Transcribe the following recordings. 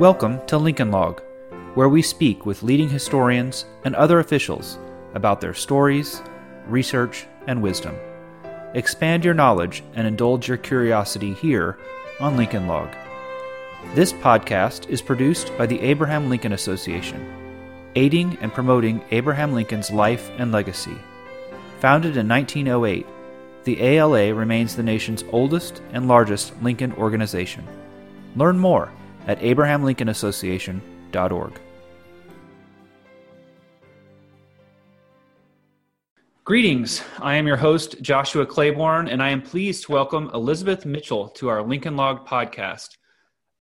Welcome to Lincoln Log, where we speak with leading historians and other officials about their stories, research, and wisdom. Expand your knowledge and indulge your curiosity here on Lincoln Log. This podcast is produced by the Abraham Lincoln Association, aiding and promoting Abraham Lincoln's life and legacy. Founded in 1908, the ALA remains the nation's oldest and largest Lincoln organization. Learn more at abrahamlincolnassociation.org. Greetings. I am your host, Joshua Claybourn, and I am pleased to welcome Elizabeth Mitchell to our Lincoln Log podcast.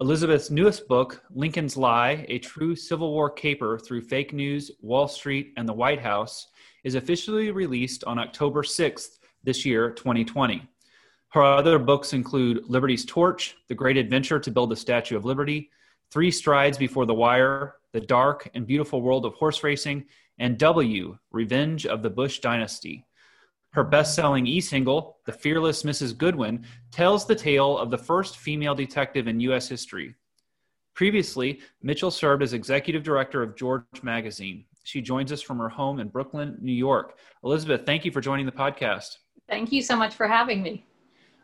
Elizabeth's newest book, Lincoln's Lie A True Civil War Caper Through Fake News, Wall Street, and the White House, is officially released on October 6th this year, 2020. Her other books include Liberty's Torch, The Great Adventure to Build the Statue of Liberty, Three Strides Before the Wire, The Dark and Beautiful World of Horse Racing, and W, Revenge of the Bush Dynasty. Her best selling e single, The Fearless Mrs. Goodwin, tells the tale of the first female detective in U.S. history. Previously, Mitchell served as executive director of George Magazine. She joins us from her home in Brooklyn, New York. Elizabeth, thank you for joining the podcast. Thank you so much for having me.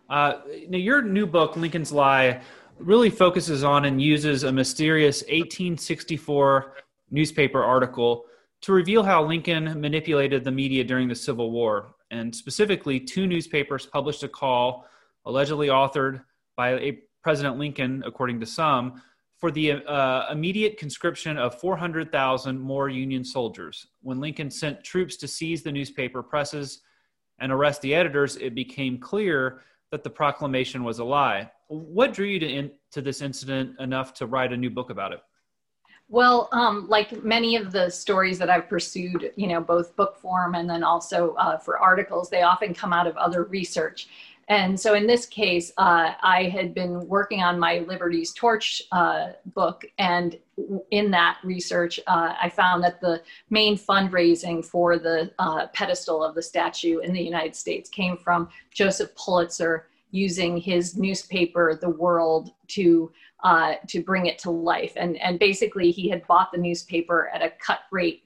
Uh, now, your new book, Lincoln's Lie, really focuses on and uses a mysterious 1864 newspaper article to reveal how Lincoln manipulated the media during the Civil War. And specifically, two newspapers published a call, allegedly authored by President Lincoln, according to some, for the uh, immediate conscription of 400,000 more Union soldiers. When Lincoln sent troops to seize the newspaper presses and arrest the editors, it became clear that the proclamation was a lie. What drew you to, in, to this incident enough to write a new book about it? Well, um, like many of the stories that I've pursued, you know, both book form and then also uh, for articles, they often come out of other research. And so in this case, uh, I had been working on my Liberty's Torch uh, book. And in that research, uh, I found that the main fundraising for the uh, pedestal of the statue in the United States came from Joseph Pulitzer using his newspaper, The World, to uh, to bring it to life. And and basically, he had bought the newspaper at a cut rate,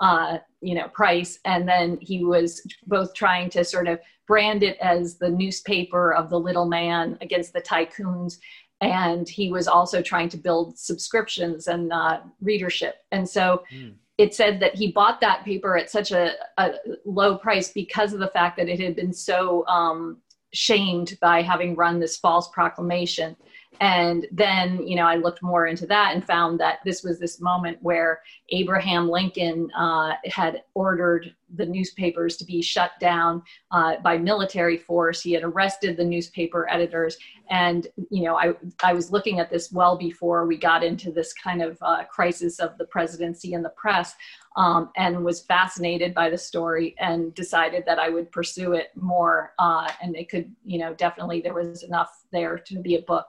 uh, you know, price, and then he was both trying to sort of brand it as the newspaper of the little man against the tycoons, and he was also trying to build subscriptions and uh, readership. And so. Mm. It said that he bought that paper at such a, a, low price because of the fact that it had been so um, shamed by having run this false proclamation and then, you know, I looked more into that and found that this was this moment where Abraham Lincoln uh, had ordered the newspapers to be shut down uh, by military force. He had arrested the newspaper editors. And, you know, I, I was looking at this well before we got into this kind of uh, crisis of the presidency and the press um, and was fascinated by the story and decided that I would pursue it more. Uh, and it could, you know, definitely there was enough there to be a book.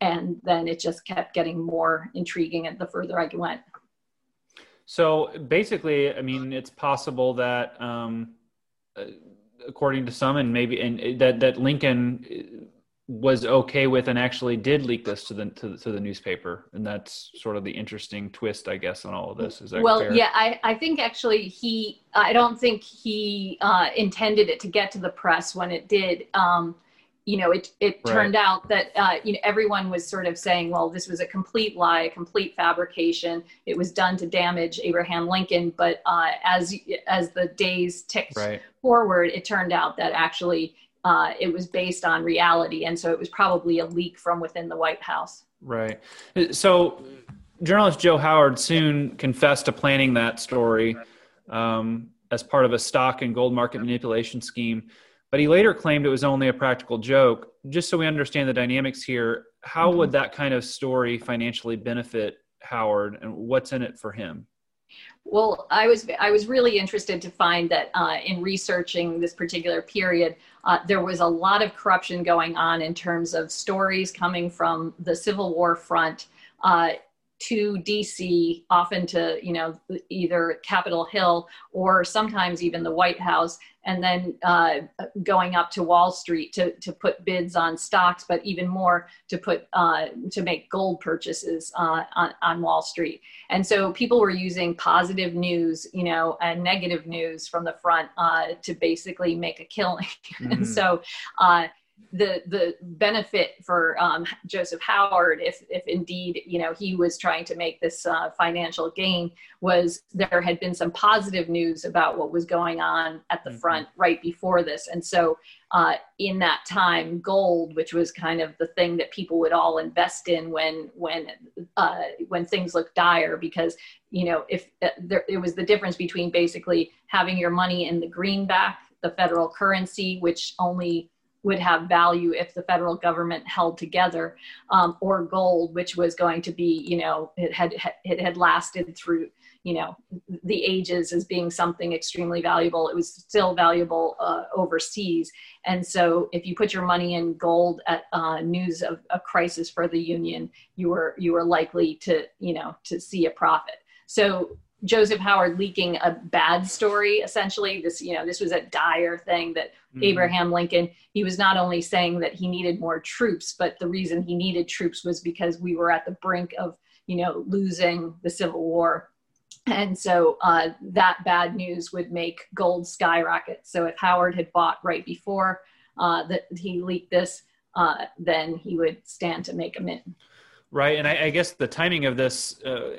And then it just kept getting more intriguing the further I went. So basically, I mean, it's possible that, um, uh, according to some, and maybe, and that that Lincoln was okay with and actually did leak this to the to, the, to the newspaper and that's sort of the interesting twist i guess on all of this is that well fair? yeah i i think actually he i don't think he uh, intended it to get to the press when it did um, you know it it right. turned out that uh, you know everyone was sort of saying well this was a complete lie a complete fabrication it was done to damage abraham lincoln but uh, as as the days ticked right. forward it turned out that actually uh, it was based on reality. And so it was probably a leak from within the White House. Right. So journalist Joe Howard soon confessed to planning that story um, as part of a stock and gold market manipulation scheme. But he later claimed it was only a practical joke. Just so we understand the dynamics here, how mm-hmm. would that kind of story financially benefit Howard and what's in it for him? Well, I was I was really interested to find that uh, in researching this particular period, uh, there was a lot of corruption going on in terms of stories coming from the Civil War front uh, to DC, often to you know either Capitol Hill or sometimes even the White House, and then uh, going up to Wall Street to to put bids on stocks, but even more to put uh, to make gold purchases uh, on on Wall Street. And so people were using positive news, you know, and negative news from the front uh, to basically make a killing. Mm-hmm. and so uh, the the benefit for um, Joseph Howard, if if indeed you know he was trying to make this uh, financial gain, was there had been some positive news about what was going on at the mm-hmm. front right before this, and so uh, in that time, gold, which was kind of the thing that people would all invest in when when uh, when things looked dire, because you know if uh, there, it was the difference between basically having your money in the greenback, the federal currency, which only would have value if the federal government held together, um, or gold, which was going to be, you know, it had it had lasted through, you know, the ages as being something extremely valuable. It was still valuable uh, overseas, and so if you put your money in gold at uh, news of a crisis for the union, you were you were likely to, you know, to see a profit. So Joseph Howard leaking a bad story, essentially. This, you know, this was a dire thing that mm-hmm. Abraham Lincoln, he was not only saying that he needed more troops, but the reason he needed troops was because we were at the brink of, you know, losing the Civil War. And so uh, that bad news would make gold skyrocket. So if Howard had bought right before uh, that he leaked this, uh, then he would stand to make a mint. Right, and I, I guess the timing of this, uh,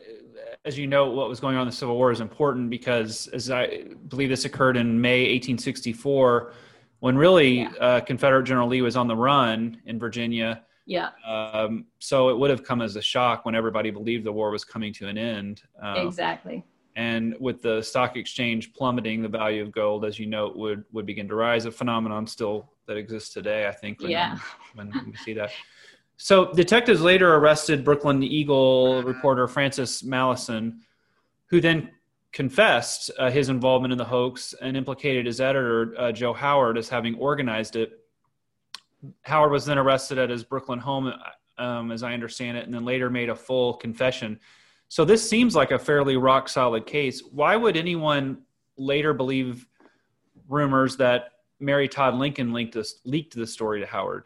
as you know, what was going on in the Civil War is important because, as I believe, this occurred in May 1864, when really yeah. uh, Confederate General Lee was on the run in Virginia. Yeah. Um, so it would have come as a shock when everybody believed the war was coming to an end. Uh, exactly. And with the stock exchange plummeting, the value of gold, as you note, would would begin to rise. A phenomenon still that exists today, I think. When, yeah. when we see that. So detectives later arrested Brooklyn Eagle reporter Francis Mallison, who then confessed uh, his involvement in the hoax and implicated his editor uh, Joe Howard as having organized it. Howard was then arrested at his Brooklyn home, um, as I understand it, and then later made a full confession. So this seems like a fairly rock solid case. Why would anyone later believe rumors that Mary Todd Lincoln linked this, leaked the story to Howard?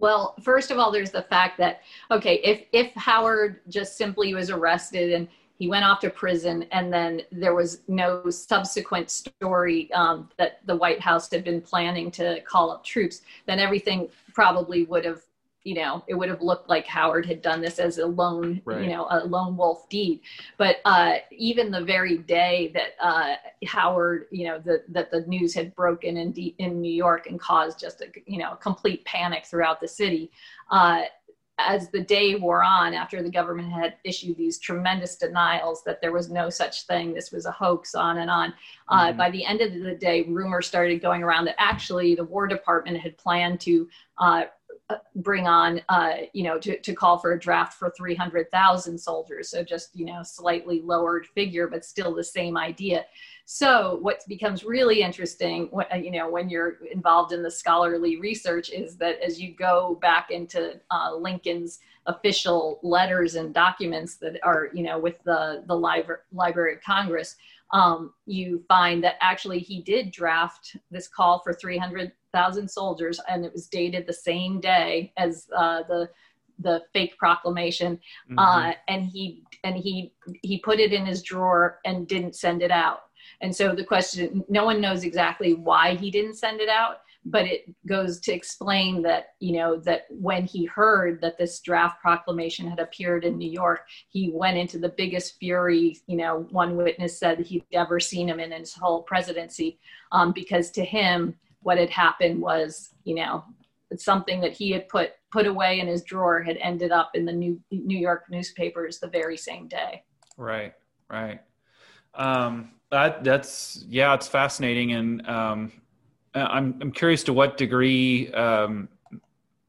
Well, first of all, there's the fact that okay, if if Howard just simply was arrested and he went off to prison, and then there was no subsequent story um, that the White House had been planning to call up troops, then everything probably would have you know it would have looked like howard had done this as a lone right. you know a lone wolf deed but uh, even the very day that uh, howard you know the, that the news had broken in D- in new york and caused just a you know complete panic throughout the city uh, as the day wore on after the government had issued these tremendous denials that there was no such thing this was a hoax on and on uh, mm-hmm. by the end of the day rumors started going around that actually the war department had planned to uh, bring on, uh, you know, to, to call for a draft for 300,000 soldiers. So just, you know, slightly lowered figure, but still the same idea. So what becomes really interesting, uh, you know, when you're involved in the scholarly research is that as you go back into uh, Lincoln's official letters and documents that are, you know, with the, the Library, Library of Congress, um, you find that actually he did draft this call for 300,000 soldiers, and it was dated the same day as uh, the the fake proclamation. Mm-hmm. Uh, and he and he he put it in his drawer and didn't send it out. And so the question, no one knows exactly why he didn't send it out but it goes to explain that you know that when he heard that this draft proclamation had appeared in new york he went into the biggest fury you know one witness said he'd ever seen him in his whole presidency um, because to him what had happened was you know something that he had put put away in his drawer had ended up in the new new york newspapers the very same day. Right right. Um that that's yeah it's fascinating. And um I'm I'm curious to what degree um,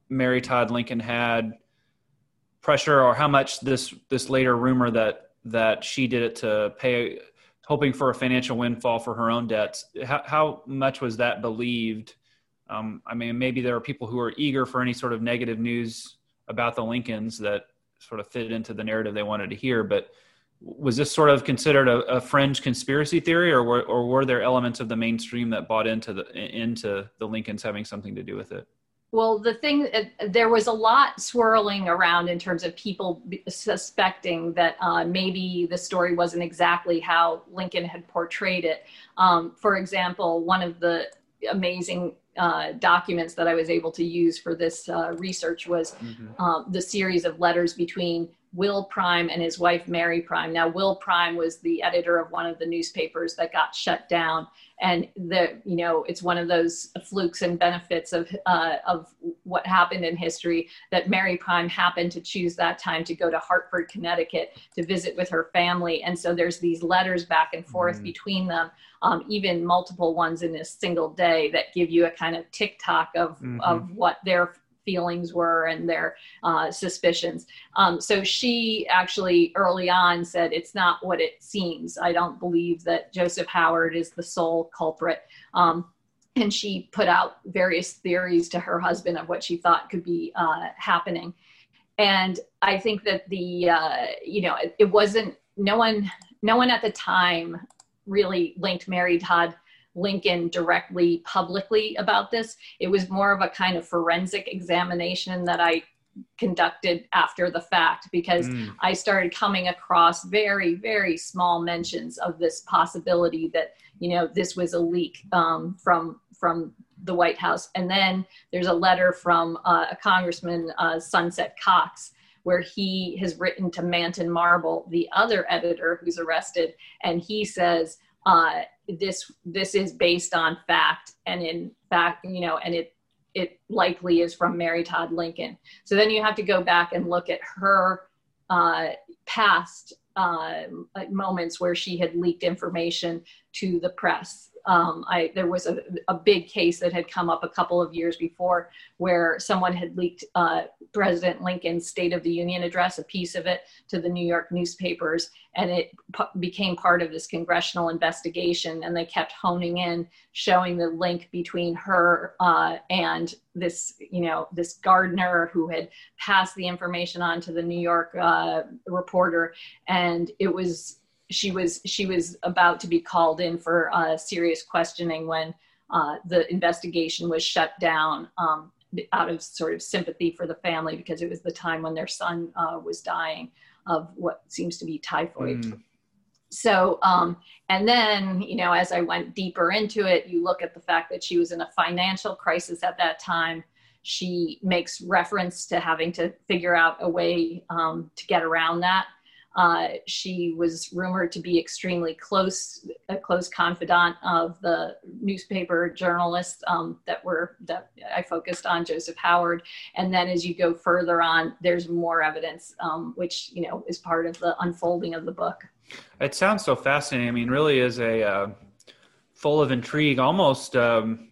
Mary Todd Lincoln had pressure, or how much this this later rumor that that she did it to pay, hoping for a financial windfall for her own debts. How, how much was that believed? Um, I mean, maybe there are people who are eager for any sort of negative news about the Lincolns that sort of fit into the narrative they wanted to hear. But was this sort of considered a, a fringe conspiracy theory, or were, or were there elements of the mainstream that bought into the into the Lincolns having something to do with it? Well, the thing, uh, there was a lot swirling around in terms of people suspecting that uh, maybe the story wasn't exactly how Lincoln had portrayed it. Um, for example, one of the amazing uh, documents that I was able to use for this uh, research was mm-hmm. uh, the series of letters between Will Prime and his wife Mary Prime. Now, Will Prime was the editor of one of the newspapers that got shut down, and the you know it's one of those flukes and benefits of uh, of what happened in history that Mary Prime happened to choose that time to go to Hartford, Connecticut, to visit with her family, and so there's these letters back and forth mm-hmm. between them, um, even multiple ones in a single day that give you a kind of tick tock of mm-hmm. of what their feelings were and their uh, suspicions. Um, so she actually early on said, It's not what it seems. I don't believe that Joseph Howard is the sole culprit. Um, and she put out various theories to her husband of what she thought could be uh, happening. And I think that the, uh, you know, it, it wasn't, no one, no one at the time really linked Mary Todd Lincoln directly publicly about this. It was more of a kind of forensic examination that I conducted after the fact because mm. I started coming across very, very small mentions of this possibility that, you know, this was a leak um, from from the White House. And then there's a letter from uh, a congressman, uh, Sunset Cox, where he has written to Manton Marble, the other editor who's arrested, and he says, uh, this this is based on fact and in fact you know and it it likely is from mary todd lincoln. So then you have to go back and look at her uh, past uh, moments where she had leaked information to the press um, I, there was a, a, big case that had come up a couple of years before where someone had leaked uh, President Lincoln's State of the Union address, a piece of it, to the New York newspapers, and it p- became part of this congressional investigation. And they kept honing in, showing the link between her uh, and this, you know, this gardener who had passed the information on to the New York uh, reporter, and it was she was she was about to be called in for uh, serious questioning when uh, the investigation was shut down um, out of sort of sympathy for the family because it was the time when their son uh, was dying of what seems to be typhoid. Mm. So, um, and then, you know, as I went deeper into it, you look at the fact that she was in a financial crisis at that time. She makes reference to having to figure out a way um, to get around that. Uh, she was rumored to be extremely close, a close confidant of the newspaper journalists um, that were that I focused on, Joseph Howard. And then as you go further on, there's more evidence, um, which you know is part of the unfolding of the book. It sounds so fascinating. I mean, really is a uh, full of intrigue. Almost, um,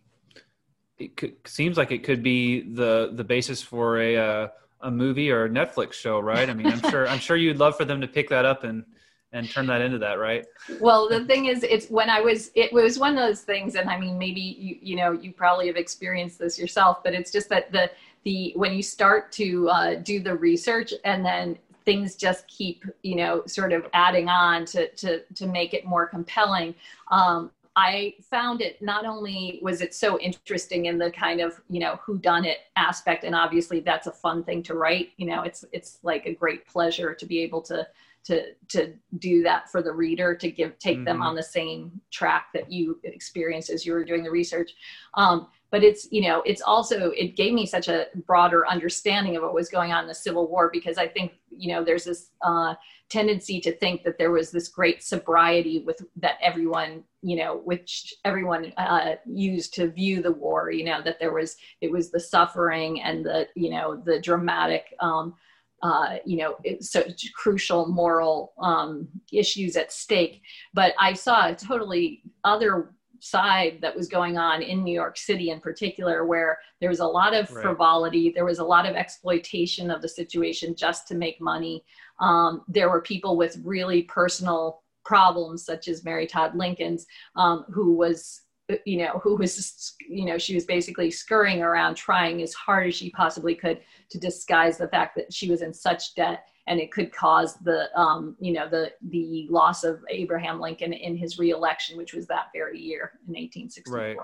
it could, seems like it could be the the basis for a uh, a movie or a Netflix show, right? I mean, I'm sure I'm sure you'd love for them to pick that up and and turn that into that, right? Well, the thing is, it's when I was it was one of those things, and I mean, maybe you you know you probably have experienced this yourself, but it's just that the the when you start to uh, do the research and then things just keep you know sort of adding on to to to make it more compelling um, I found it not only was it so interesting in the kind of you know who done it aspect, and obviously that's a fun thing to write. You know, it's it's like a great pleasure to be able to to to do that for the reader to give take mm-hmm. them on the same track that you experienced as you were doing the research. Um, but it's you know it's also it gave me such a broader understanding of what was going on in the civil war because i think you know there's this uh, tendency to think that there was this great sobriety with that everyone you know which everyone uh, used to view the war you know that there was it was the suffering and the you know the dramatic um, uh, you know, such crucial moral um, issues at stake. But I saw a totally other side that was going on in New York City in particular, where there was a lot of right. frivolity, there was a lot of exploitation of the situation just to make money. Um, there were people with really personal problems, such as Mary Todd Lincoln's, um, who was you know who was you know she was basically scurrying around trying as hard as she possibly could to disguise the fact that she was in such debt and it could cause the um, you know the the loss of Abraham Lincoln in his reelection, which was that very year in 1864. Right.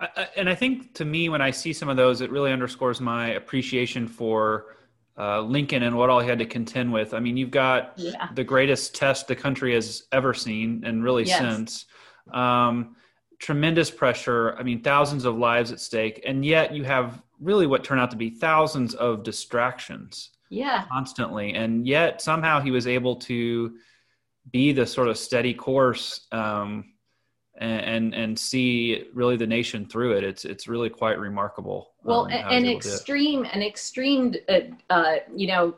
I, and I think to me, when I see some of those, it really underscores my appreciation for uh, Lincoln and what all he had to contend with. I mean, you've got yeah. the greatest test the country has ever seen, and really yes. since. Um, tremendous pressure. I mean, thousands of lives at stake, and yet you have really what turned out to be thousands of distractions. Yeah. Constantly, and yet somehow he was able to be the sort of steady course um, and, and, see really the nation through it. It's it's really quite remarkable. Well, um, an extreme, an extreme, uh, uh, you know.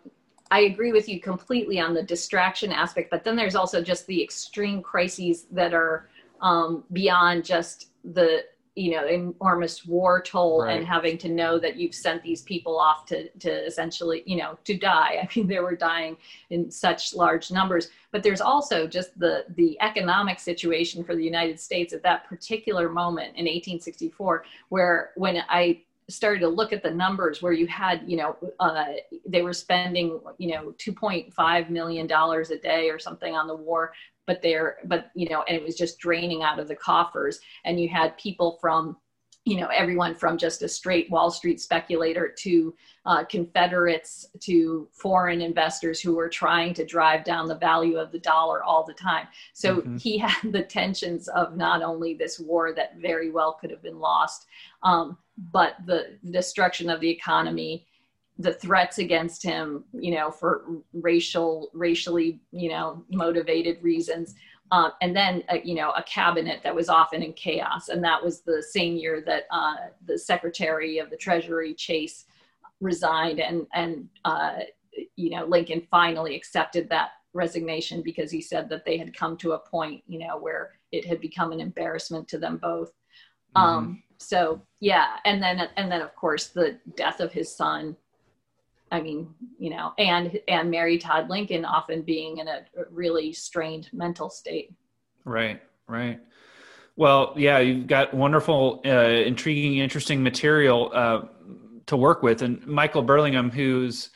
I agree with you completely on the distraction aspect, but then there's also just the extreme crises that are um, beyond just the you know enormous war toll right. and having to know that you've sent these people off to to essentially you know to die i mean they were dying in such large numbers but there's also just the the economic situation for the united states at that particular moment in 1864 where when i started to look at the numbers where you had you know uh, they were spending you know 2.5 million dollars a day or something on the war but they're but you know and it was just draining out of the coffers. And you had people from you know everyone from just a straight wall street speculator to uh, confederates to foreign investors who were trying to drive down the value of the dollar all the time so mm-hmm. he had the tensions of not only this war that very well could have been lost um, but the destruction of the economy the threats against him, you know, for racial, racially, you know, motivated reasons. Um, and then, uh, you know, a cabinet that was often in chaos. And that was the same year that uh, the Secretary of the Treasury, Chase, resigned. And, and uh, you know, Lincoln finally accepted that resignation because he said that they had come to a point, you know, where it had become an embarrassment to them both. Mm-hmm. Um, so yeah, and then and then of course the death of his son I mean, you know, and and Mary Todd Lincoln often being in a really strained mental state. Right, right. Well, yeah, you've got wonderful, uh, intriguing, interesting material uh, to work with, and Michael Burlingame, who's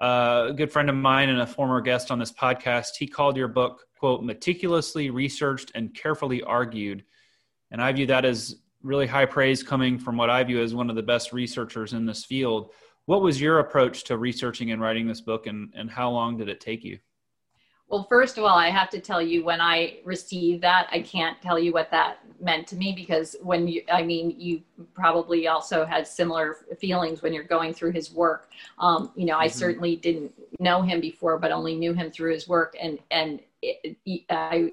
uh, a good friend of mine and a former guest on this podcast, he called your book "quote meticulously researched and carefully argued," and I view that as really high praise coming from what I view as one of the best researchers in this field what was your approach to researching and writing this book and, and how long did it take you well first of all i have to tell you when i received that i can't tell you what that meant to me because when you i mean you probably also had similar feelings when you're going through his work um, you know mm-hmm. i certainly didn't know him before but only knew him through his work and and it, i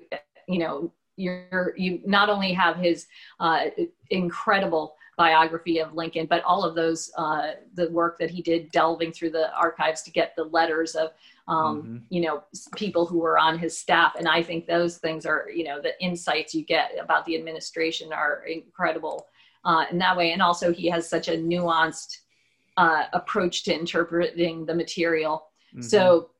you know you're you not only have his uh, incredible biography of Lincoln, but all of those, uh, the work that he did delving through the archives to get the letters of, um, mm-hmm. you know, people who were on his staff. And I think those things are, you know, the insights you get about the administration are incredible uh, in that way. And also, he has such a nuanced uh, approach to interpreting the material. Mm-hmm. So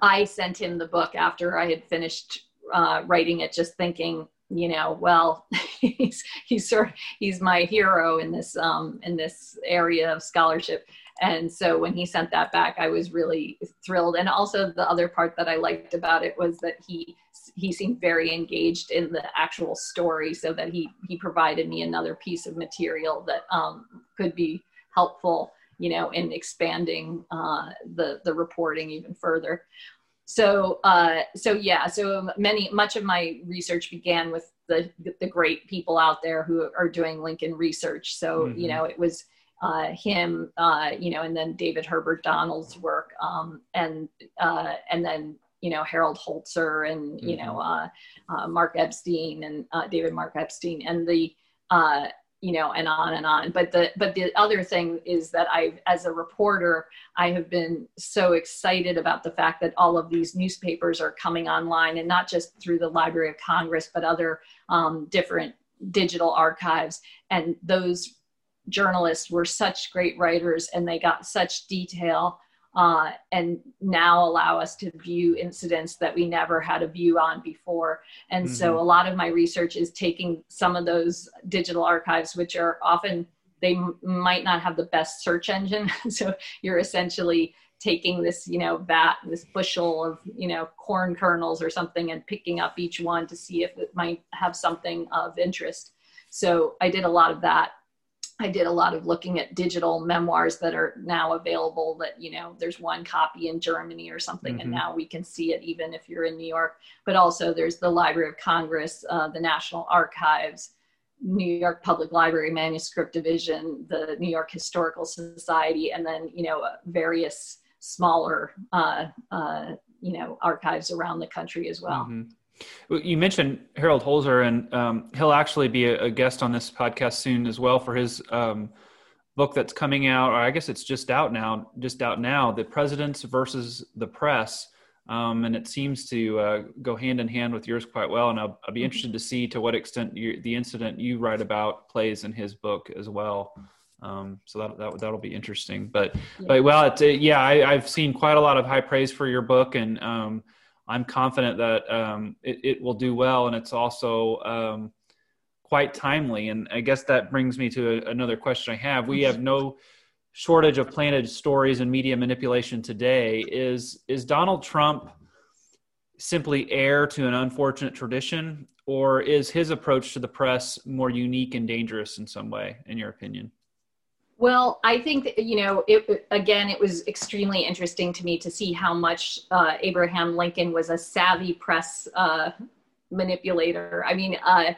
I sent him the book after I had finished uh, writing it, just thinking, you know, well, he's he's sort he's my hero in this um, in this area of scholarship. And so when he sent that back, I was really thrilled. And also the other part that I liked about it was that he he seemed very engaged in the actual story, so that he he provided me another piece of material that um, could be helpful, you know, in expanding uh, the the reporting even further so uh, so yeah so many much of my research began with the the great people out there who are doing lincoln research so mm-hmm. you know it was uh, him uh, you know and then david herbert donald's work um, and uh, and then you know harold holzer and you mm-hmm. know uh, uh, mark epstein and david mark epstein and the you know, and on and on. But the but the other thing is that I, as a reporter, I have been so excited about the fact that all of these newspapers are coming online, and not just through the Library of Congress, but other um, different digital archives. And those journalists were such great writers, and they got such detail uh, and now allow us to view incidents that we never had a view on before. And mm-hmm. so a lot of my research is taking some of those digital archives, which are often, they m- might not have the best search engine. so you're essentially taking this, you know, vat, this bushel of, you know, corn kernels or something and picking up each one to see if it might have something of interest. So I did a lot of that. I did a lot of looking at digital memoirs that are now available that, you know, there's one copy in Germany or something, mm-hmm. and now we can see it even if you're in New York. But also there's the Library of Congress, uh, the National Archives, New York Public Library Manuscript Division, the New York Historical Society, and then you know various smaller uh, uh, you know archives around the country as well. Mm-hmm. You mentioned Harold Holzer, and um, he'll actually be a, a, guest on this podcast soon as well for his um, book that's coming out. Or I guess it's just out now. Just out now. The Presidents versus the Press um, and it seems to uh, go hand in hand with yours quite well. And I'll, I'll be mm-hmm. interested to see to what extent you, the incident you write about plays in his book as well. Um, so that, that that'll be interesting. But yeah. but well, it's, uh, yeah, I, have seen quite a lot of high praise for your book, and um, I'm confident that um, it, it, will do well. And it's also um, quite timely. And I guess that brings me to a, another question I have. We have no shortage of planted stories and media manipulation today is is Donald Trump simply heir to an unfortunate tradition or is his approach to the press more unique and dangerous in some way in your opinion well i think that, you know it again it was extremely interesting to me to see how much uh, abraham lincoln was a savvy press uh, manipulator. I mean uh,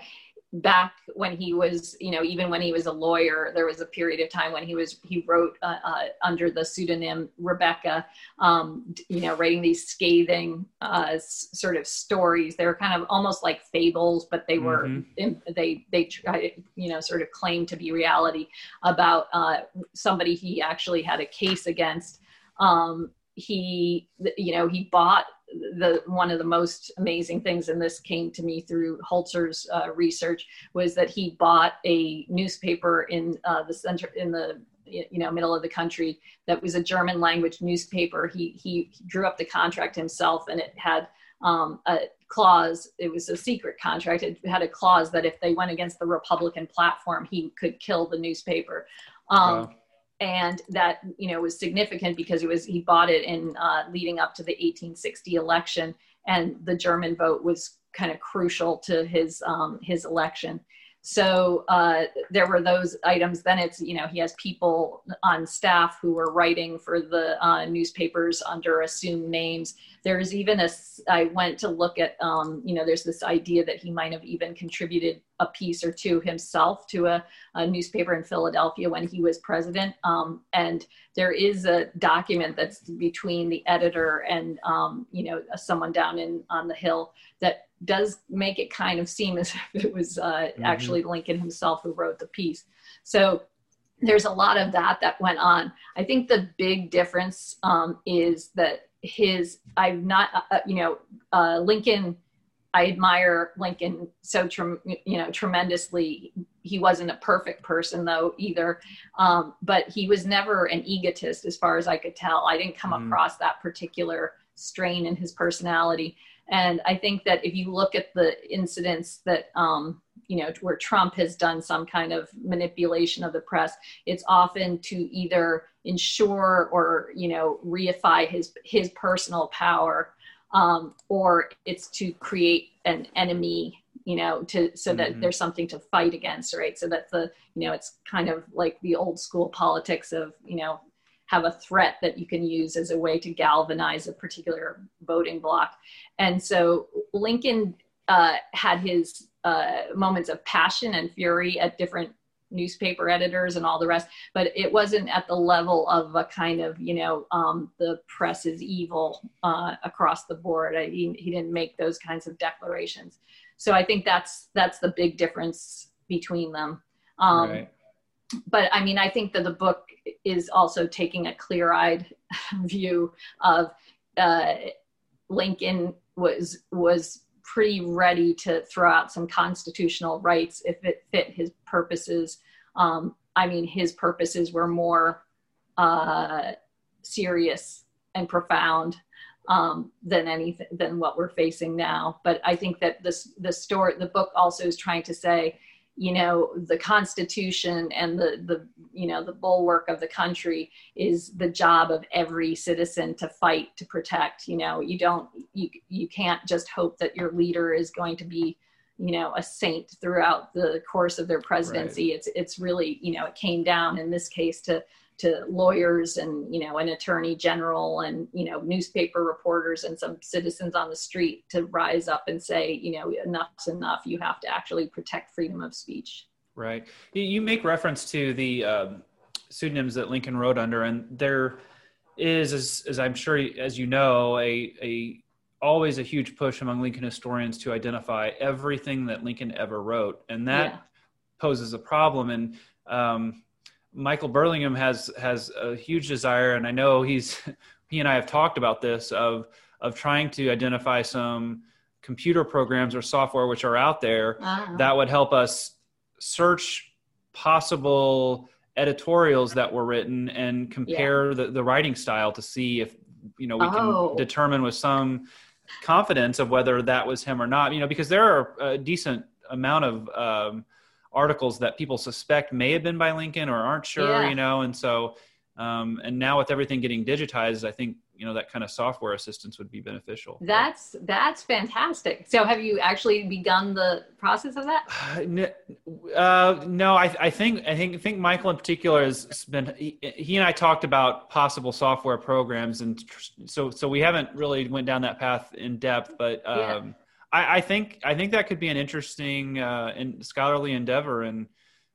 back when he was you know even when he was a lawyer there was a period of time when he was he wrote uh, uh, under the pseudonym rebecca um, you know writing these scathing uh, s- sort of stories they were kind of almost like fables but they were mm-hmm. in, they they try you know sort of claimed to be reality about uh, somebody he actually had a case against um, he you know he bought the one of the most amazing things, and this came to me through Holzer's uh, research, was that he bought a newspaper in uh, the center in the you know middle of the country that was a German language newspaper. He he drew up the contract himself, and it had um, a clause. It was a secret contract. It had a clause that if they went against the Republican platform, he could kill the newspaper. Um, wow and that you know was significant because it was he bought it in uh, leading up to the 1860 election, and the German vote was kind of crucial to his um, his election. So uh, there were those items. Then it's you know he has people on staff who were writing for the uh, newspapers under assumed names. There's even a I went to look at um, you know there's this idea that he might have even contributed a piece or two himself to a, a newspaper in Philadelphia when he was president. Um, and there is a document that's between the editor and um, you know someone down in on the hill that does make it kind of seem as if it was uh, mm-hmm. actually Lincoln himself who wrote the piece. So there's a lot of that that went on. I think the big difference um, is that his I've not uh, uh you know uh, Lincoln. I admire Lincoln so you know tremendously. He wasn't a perfect person though either, um, but he was never an egotist as far as I could tell. I didn't come mm. across that particular strain in his personality. And I think that if you look at the incidents that, um, you know, where Trump has done some kind of manipulation of the press, it's often to either ensure or, you know, reify his, his personal power, um, or it's to create an enemy you know to so that mm-hmm. there's something to fight against right so that the you know it's kind of like the old school politics of you know have a threat that you can use as a way to galvanize a particular voting bloc. And so Lincoln uh, had his uh, moments of passion and fury at different newspaper editors and all the rest, but it wasn't at the level of a kind of, you know, um, the press is evil uh, across the board. I, he, he didn't make those kinds of declarations. So I think that's that's the big difference between them. Um, right but I mean, I think that the book is also taking a clear-eyed view of uh, Lincoln was was pretty ready to throw out some constitutional rights if it fit his purposes. Um, I mean, his purposes were more uh, serious and profound um, than anything than what we're facing now. But I think that this the story, the book also is trying to say you know the constitution and the the you know the bulwark of the country is the job of every citizen to fight to protect you know you don't you you can't just hope that your leader is going to be you know a saint throughout the course of their presidency right. it's it's really you know it came down in this case to to lawyers and you know an attorney general and you know newspaper reporters and some citizens on the street to rise up and say you know enough's enough. You have to actually protect freedom of speech. Right. You make reference to the um, pseudonyms that lincoln wrote under and there is as, as i'm sure as you know a, a always a huge push among lincoln historians to identify everything that lincoln ever wrote and that yeah. poses a problem. And um, Michael Burlingame has has a huge desire, and I know he's he and I have talked about this of of trying to identify some computer programs or software which are out there uh-huh. that would help us search possible editorials that were written and compare yeah. the, the writing style to see if you know we oh. can determine with some confidence of whether that was him or not you know because there are a decent amount of um, articles that people suspect may have been by Lincoln or aren't sure, yeah. you know, and so um, and now with everything getting digitized, I think you know that kind of software assistance would be beneficial. That's that's fantastic. So have you actually begun the process of that? Uh, no, I, I think I think I think Michael in particular has been he, he, and I talked about possible software programs, and so so we haven't really went down that path in depth, but. Um, yeah I, I, think I think that could be an interesting uh, in scholarly endeavor and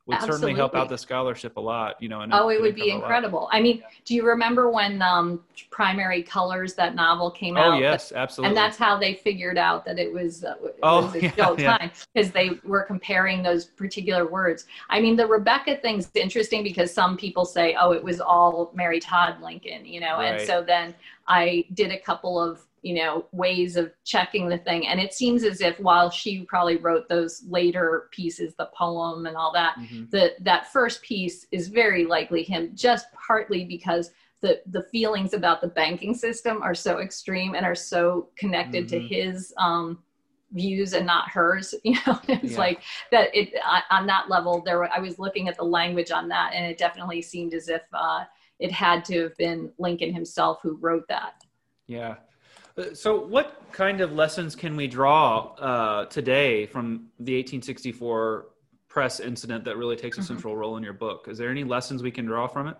would Absolutely. certainly help out the scholarship a lot. You know, oh, it would be incredible. I mean, do you remember when um, Primary Colors that novel came oh, out? Oh yes, absolutely. And that's how they figured out that it was, uh, it oh, was a yeah, time because they were comparing those particular words. I mean, the Rebecca thing's interesting because some people say, oh, it was all Mary Todd Lincoln, you know, right. and so then I did a couple of you know ways of checking the thing and it seems as if while she probably wrote those later pieces the poem and all that mm-hmm. the that first piece is very likely him just partly because the the feelings about the banking system are so extreme and are so connected mm-hmm. to his um views and not hers you know it's yeah. like that it on that level there i was looking at the language on that and it definitely seemed as if uh it had to have been lincoln himself who wrote that yeah so, what kind of lessons can we draw uh, today from the 1864 press incident that really takes a mm-hmm. central role in your book? Is there any lessons we can draw from it?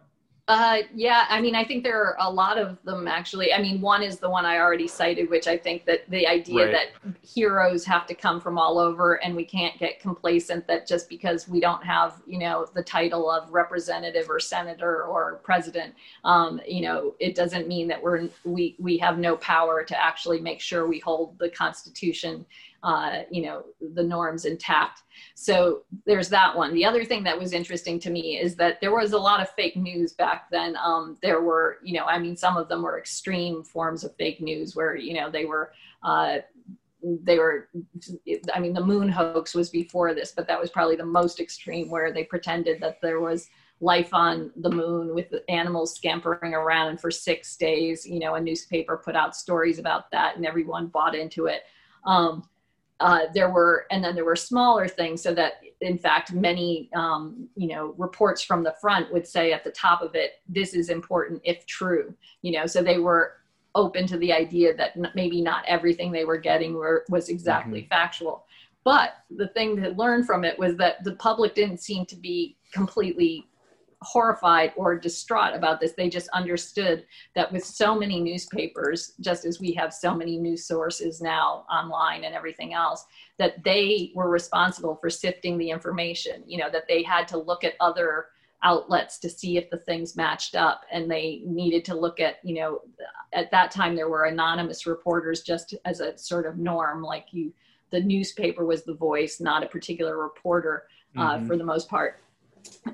Uh, yeah, I mean, I think there are a lot of them actually. I mean, one is the one I already cited, which I think that the idea right. that heroes have to come from all over and we can't get complacent that just because we don't have, you know, the title of representative or senator or president, um, you know, it doesn't mean that we're, we, we have no power to actually make sure we hold the Constitution uh, you know the norms intact. So there's that one. The other thing that was interesting to me is that there was a lot of fake news back then. Um, there were you know i mean some of them were extreme forms of fake news where you know they were uh, they were i mean the moon hoax was before this but that was probably the most extreme where they pretended that there was life on the moon with animals scampering around and for six days. You know a newspaper put out stories about that and everyone bought into it. Um, uh, there were, and then there were smaller things so that in fact many um, you know reports from the front would say at the top of it this is important if true you know so they were open to the idea that maybe not everything they were getting were, was exactly mm-hmm. factual but the thing to learn from it was that the public didn't seem to be completely horrified or distraught about this. They just understood that with so many newspapers, just as we have so many news sources now online and everything else, that they were responsible for sifting the information, you know, that they had to look at other outlets to see if the things matched up and they needed to look at you know at that time there were anonymous reporters just as a sort of norm like you the newspaper was the voice not a particular reporter uh, mm-hmm. for the most part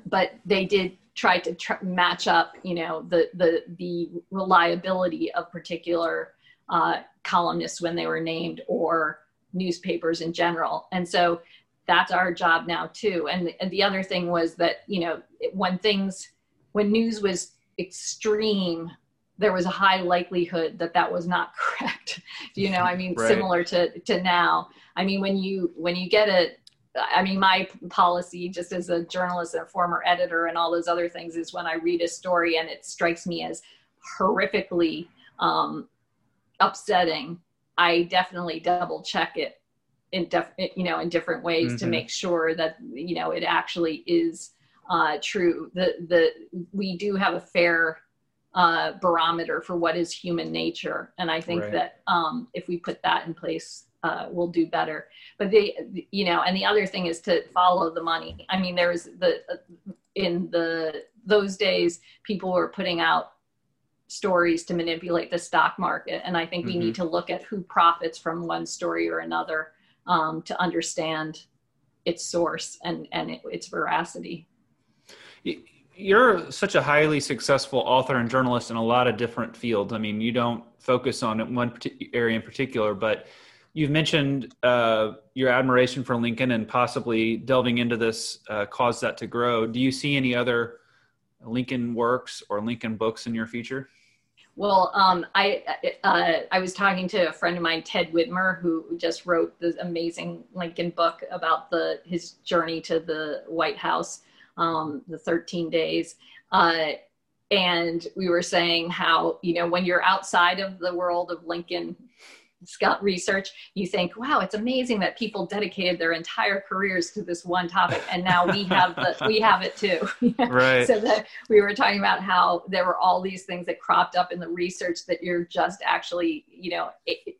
but they did try to tr- match up, you know, the the the reliability of particular uh, columnists when they were named or newspapers in general. And so that's our job now too. And, and the other thing was that you know when things when news was extreme there was a high likelihood that that was not correct you know i mean right. similar to to now i mean when you when you get a I mean, my policy, just as a journalist and a former editor and all those other things, is when I read a story and it strikes me as horrifically um, upsetting, I definitely double check it in def- you know in different ways mm-hmm. to make sure that you know it actually is uh, true. The the we do have a fair uh, barometer for what is human nature, and I think right. that um, if we put that in place, uh, we'll do better. But the, you know, and the other thing is to follow the money. I mean, there was the in the those days, people were putting out stories to manipulate the stock market, and I think mm-hmm. we need mm-hmm. to look at who profits from one story or another um, to understand its source and and it, its veracity. You're such a highly successful author and journalist in a lot of different fields. I mean, you don't focus on one area in particular, but You've mentioned uh, your admiration for Lincoln and possibly delving into this uh, caused that to grow. Do you see any other Lincoln works or Lincoln books in your future? Well, um, I uh, I was talking to a friend of mine, Ted Widmer, who just wrote this amazing Lincoln book about the his journey to the White House, um, the 13 days. Uh, and we were saying how you know when you're outside of the world of Lincoln Scout research, you think, wow, it's amazing that people dedicated their entire careers to this one topic, and now we have the we have it too. right. So that we were talking about how there were all these things that cropped up in the research that you're just actually, you know,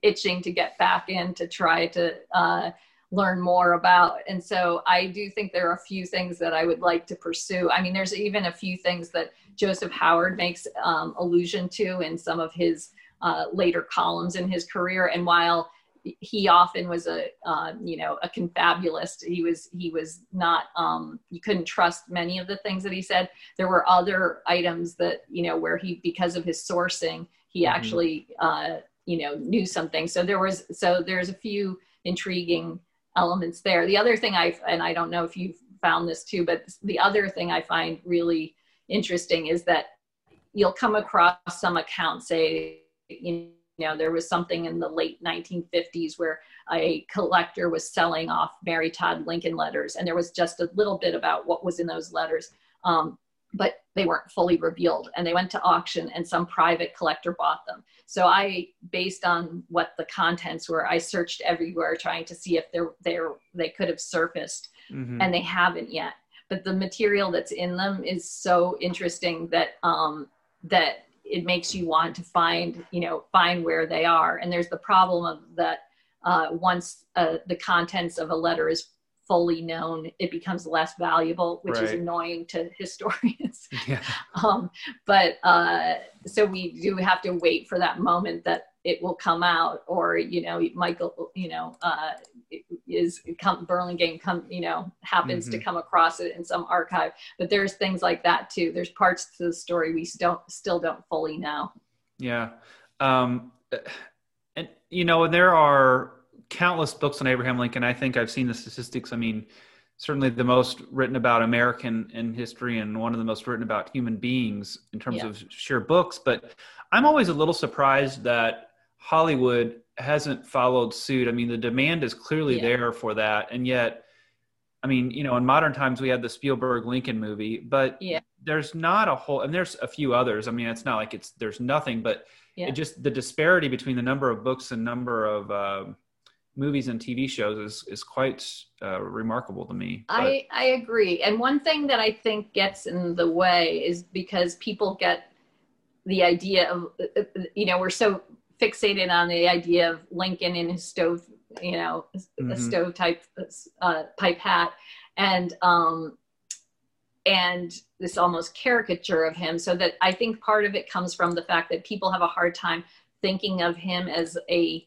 itching to get back in to try to uh, learn more about. And so I do think there are a few things that I would like to pursue. I mean, there's even a few things that Joseph Howard makes um, allusion to in some of his uh, later columns in his career. And while he often was a uh, you know a confabulist, he was he was not um, you couldn't trust many of the things that he said. There were other items that you know where he because of his sourcing he mm-hmm. actually uh, you know knew something. So there was so there's a few intriguing elements there. The other thing I and I don't know if you've found this too, but the other thing I find really interesting is that you'll come across some accounts say you know there was something in the late 1950s where a collector was selling off mary todd lincoln letters and there was just a little bit about what was in those letters um, but they weren't fully revealed and they went to auction and some private collector bought them so i based on what the contents were i searched everywhere trying to see if they're, they're they could have surfaced mm-hmm. and they haven't yet but the material that's in them is so interesting that um, that it makes you want to find you know find where they are. And there's the problem of that uh, once uh, the contents of a letter is fully known it becomes less valuable which right. is annoying to historians yeah. um, but uh, so we do have to wait for that moment that it will come out or you know michael you know uh, is come burlingame come you know happens mm-hmm. to come across it in some archive but there's things like that too there's parts to the story we still still don't fully know yeah um, and you know there are countless books on abraham lincoln i think i've seen the statistics i mean certainly the most written about american in history and one of the most written about human beings in terms yeah. of sheer books but i'm always a little surprised that hollywood hasn't followed suit. I mean, the demand is clearly yeah. there for that, and yet, I mean, you know, in modern times we had the Spielberg Lincoln movie, but yeah. there's not a whole, and there's a few others. I mean, it's not like it's there's nothing, but yeah. it just the disparity between the number of books and number of uh, movies and TV shows is is quite uh, remarkable to me. But. I I agree, and one thing that I think gets in the way is because people get the idea of uh, uh, you know we're so fixated on the idea of Lincoln in his stove, you know, mm-hmm. a stove type uh, pipe hat, and um, and this almost caricature of him. So that I think part of it comes from the fact that people have a hard time thinking of him as a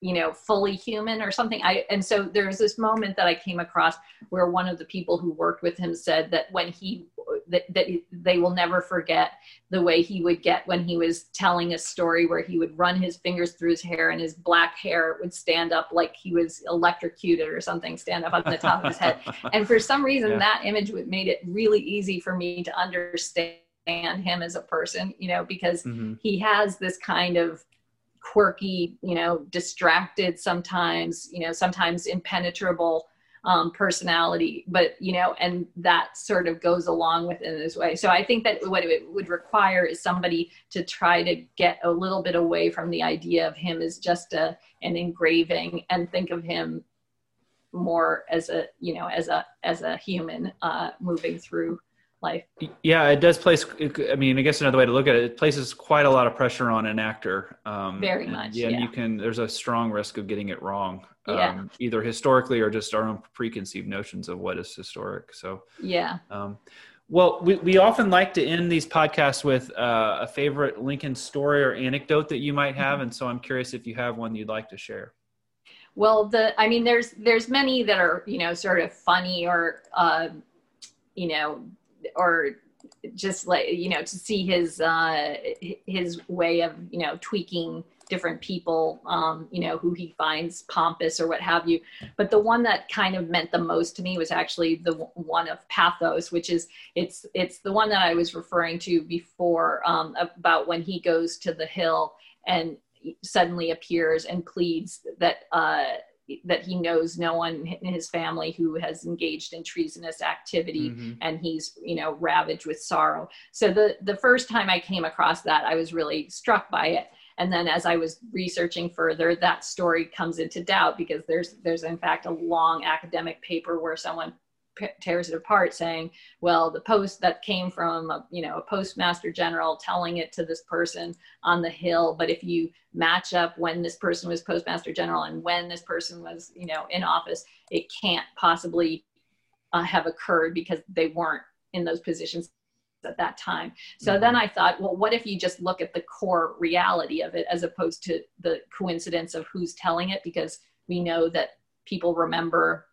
you know fully human or something i and so there's this moment that i came across where one of the people who worked with him said that when he that, that they will never forget the way he would get when he was telling a story where he would run his fingers through his hair and his black hair would stand up like he was electrocuted or something stand up on the top of his head and for some reason yeah. that image made it really easy for me to understand him as a person you know because mm-hmm. he has this kind of quirky, you know, distracted sometimes, you know, sometimes impenetrable um, personality, but you know, and that sort of goes along with it in this way. So I think that what it would require is somebody to try to get a little bit away from the idea of him as just a an engraving and think of him more as a you know as a as a human uh, moving through life. Yeah, it does place. I mean, I guess another way to look at it, it places quite a lot of pressure on an actor. Um, Very and, much. Yeah, yeah, you can. There's a strong risk of getting it wrong. Um, yeah. Either historically or just our own preconceived notions of what is historic. So. Yeah. Um, well, we, we often like to end these podcasts with uh, a favorite Lincoln story or anecdote that you might have, mm-hmm. and so I'm curious if you have one you'd like to share. Well, the I mean, there's there's many that are you know sort of funny or uh, you know or just like you know to see his uh his way of you know tweaking different people um you know who he finds pompous or what have you. But the one that kind of meant the most to me was actually the one of pathos which is it's it's the one that i was referring to before um about when he goes to the hill and suddenly appears and pleads that uh that he knows no one in his family who has engaged in treasonous activity mm-hmm. and he's you know ravaged with sorrow so the the first time i came across that i was really struck by it and then as i was researching further that story comes into doubt because there's there's in fact a long academic paper where someone tears it apart saying well the post that came from a, you know a postmaster general telling it to this person on the hill but if you match up when this person was postmaster general and when this person was you know in office it can't possibly uh, have occurred because they weren't in those positions at that time. So mm-hmm. then I thought, well, what if you just look at the core reality of it as opposed to the coincidence of who's telling it? Because we know that people remember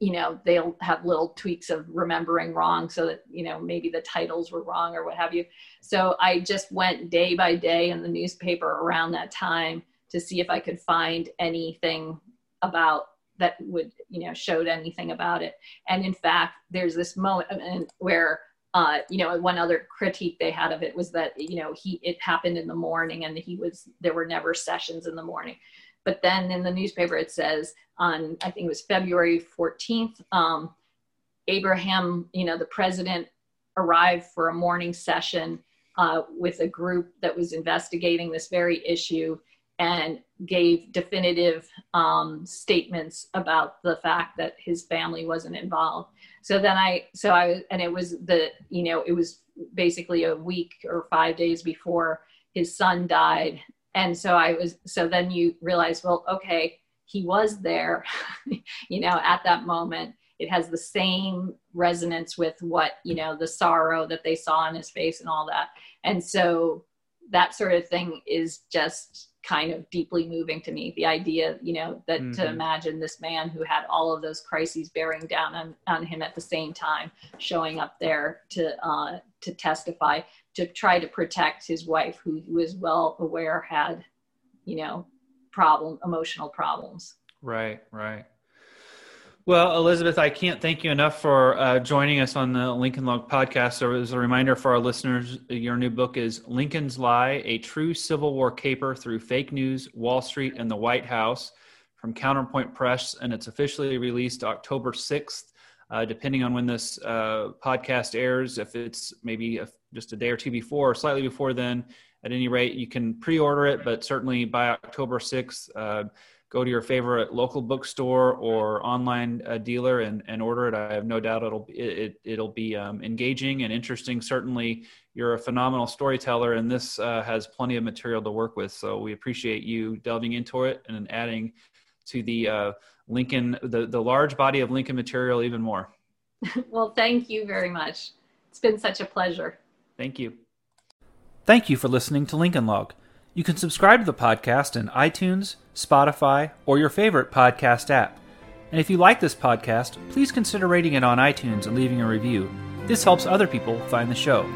you know they'll have little tweaks of remembering wrong so that you know maybe the titles were wrong or what have you. So i just went day by day in the newspaper around that time to see if i could find anything about that would you know showed anything about it. And in fact there's this moment where uh, you know one other critique they had of it was that you know he it happened in the morning and he was there were never sessions in the morning but then in the newspaper, it says on, I think it was February 14th, um, Abraham, you know, the president arrived for a morning session uh, with a group that was investigating this very issue and gave definitive um, statements about the fact that his family wasn't involved. So then I, so I, and it was the, you know, it was basically a week or five days before his son died and so i was so then you realize well okay he was there you know at that moment. It has the same resonance with what you know the sorrow that they saw on his face and all that. And so that sort of thing is just kind of deeply moving to me. The idea you know that mm-hmm. to imagine this man who had all of those crises bearing down on, on him at the same time showing up there to uh, to testify to try to protect his wife, who was well aware had, you know, problem, emotional problems. Right, right. Well, Elizabeth, I can't thank you enough for uh, joining us on the Lincoln Log podcast. So, as a reminder for our listeners, your new book is Lincoln's Lie A True Civil War Caper Through Fake News, Wall Street, and the White House from Counterpoint Press. And it's officially released October 6th. Uh, depending on when this uh, podcast airs, if it's maybe a just a day or two before or slightly before then. At any rate, you can pre-order it, but certainly by October 6th, uh, go to your favorite local bookstore or online uh, dealer and, and order it. I have no doubt it'll it, it will be um, engaging and interesting. Certainly, you're a phenomenal storyteller, and this uh, has plenty of material to work with. So we appreciate you delving into it and adding to the uh, Lincoln the the large body of Lincoln material even more. well, thank you very much. It's been such a pleasure. Thank you. Thank you for listening to Lincoln Log. You can subscribe to the podcast in iTunes, Spotify, or your favorite podcast app. And if you like this podcast, please consider rating it on iTunes and leaving a review. This helps other people find the show.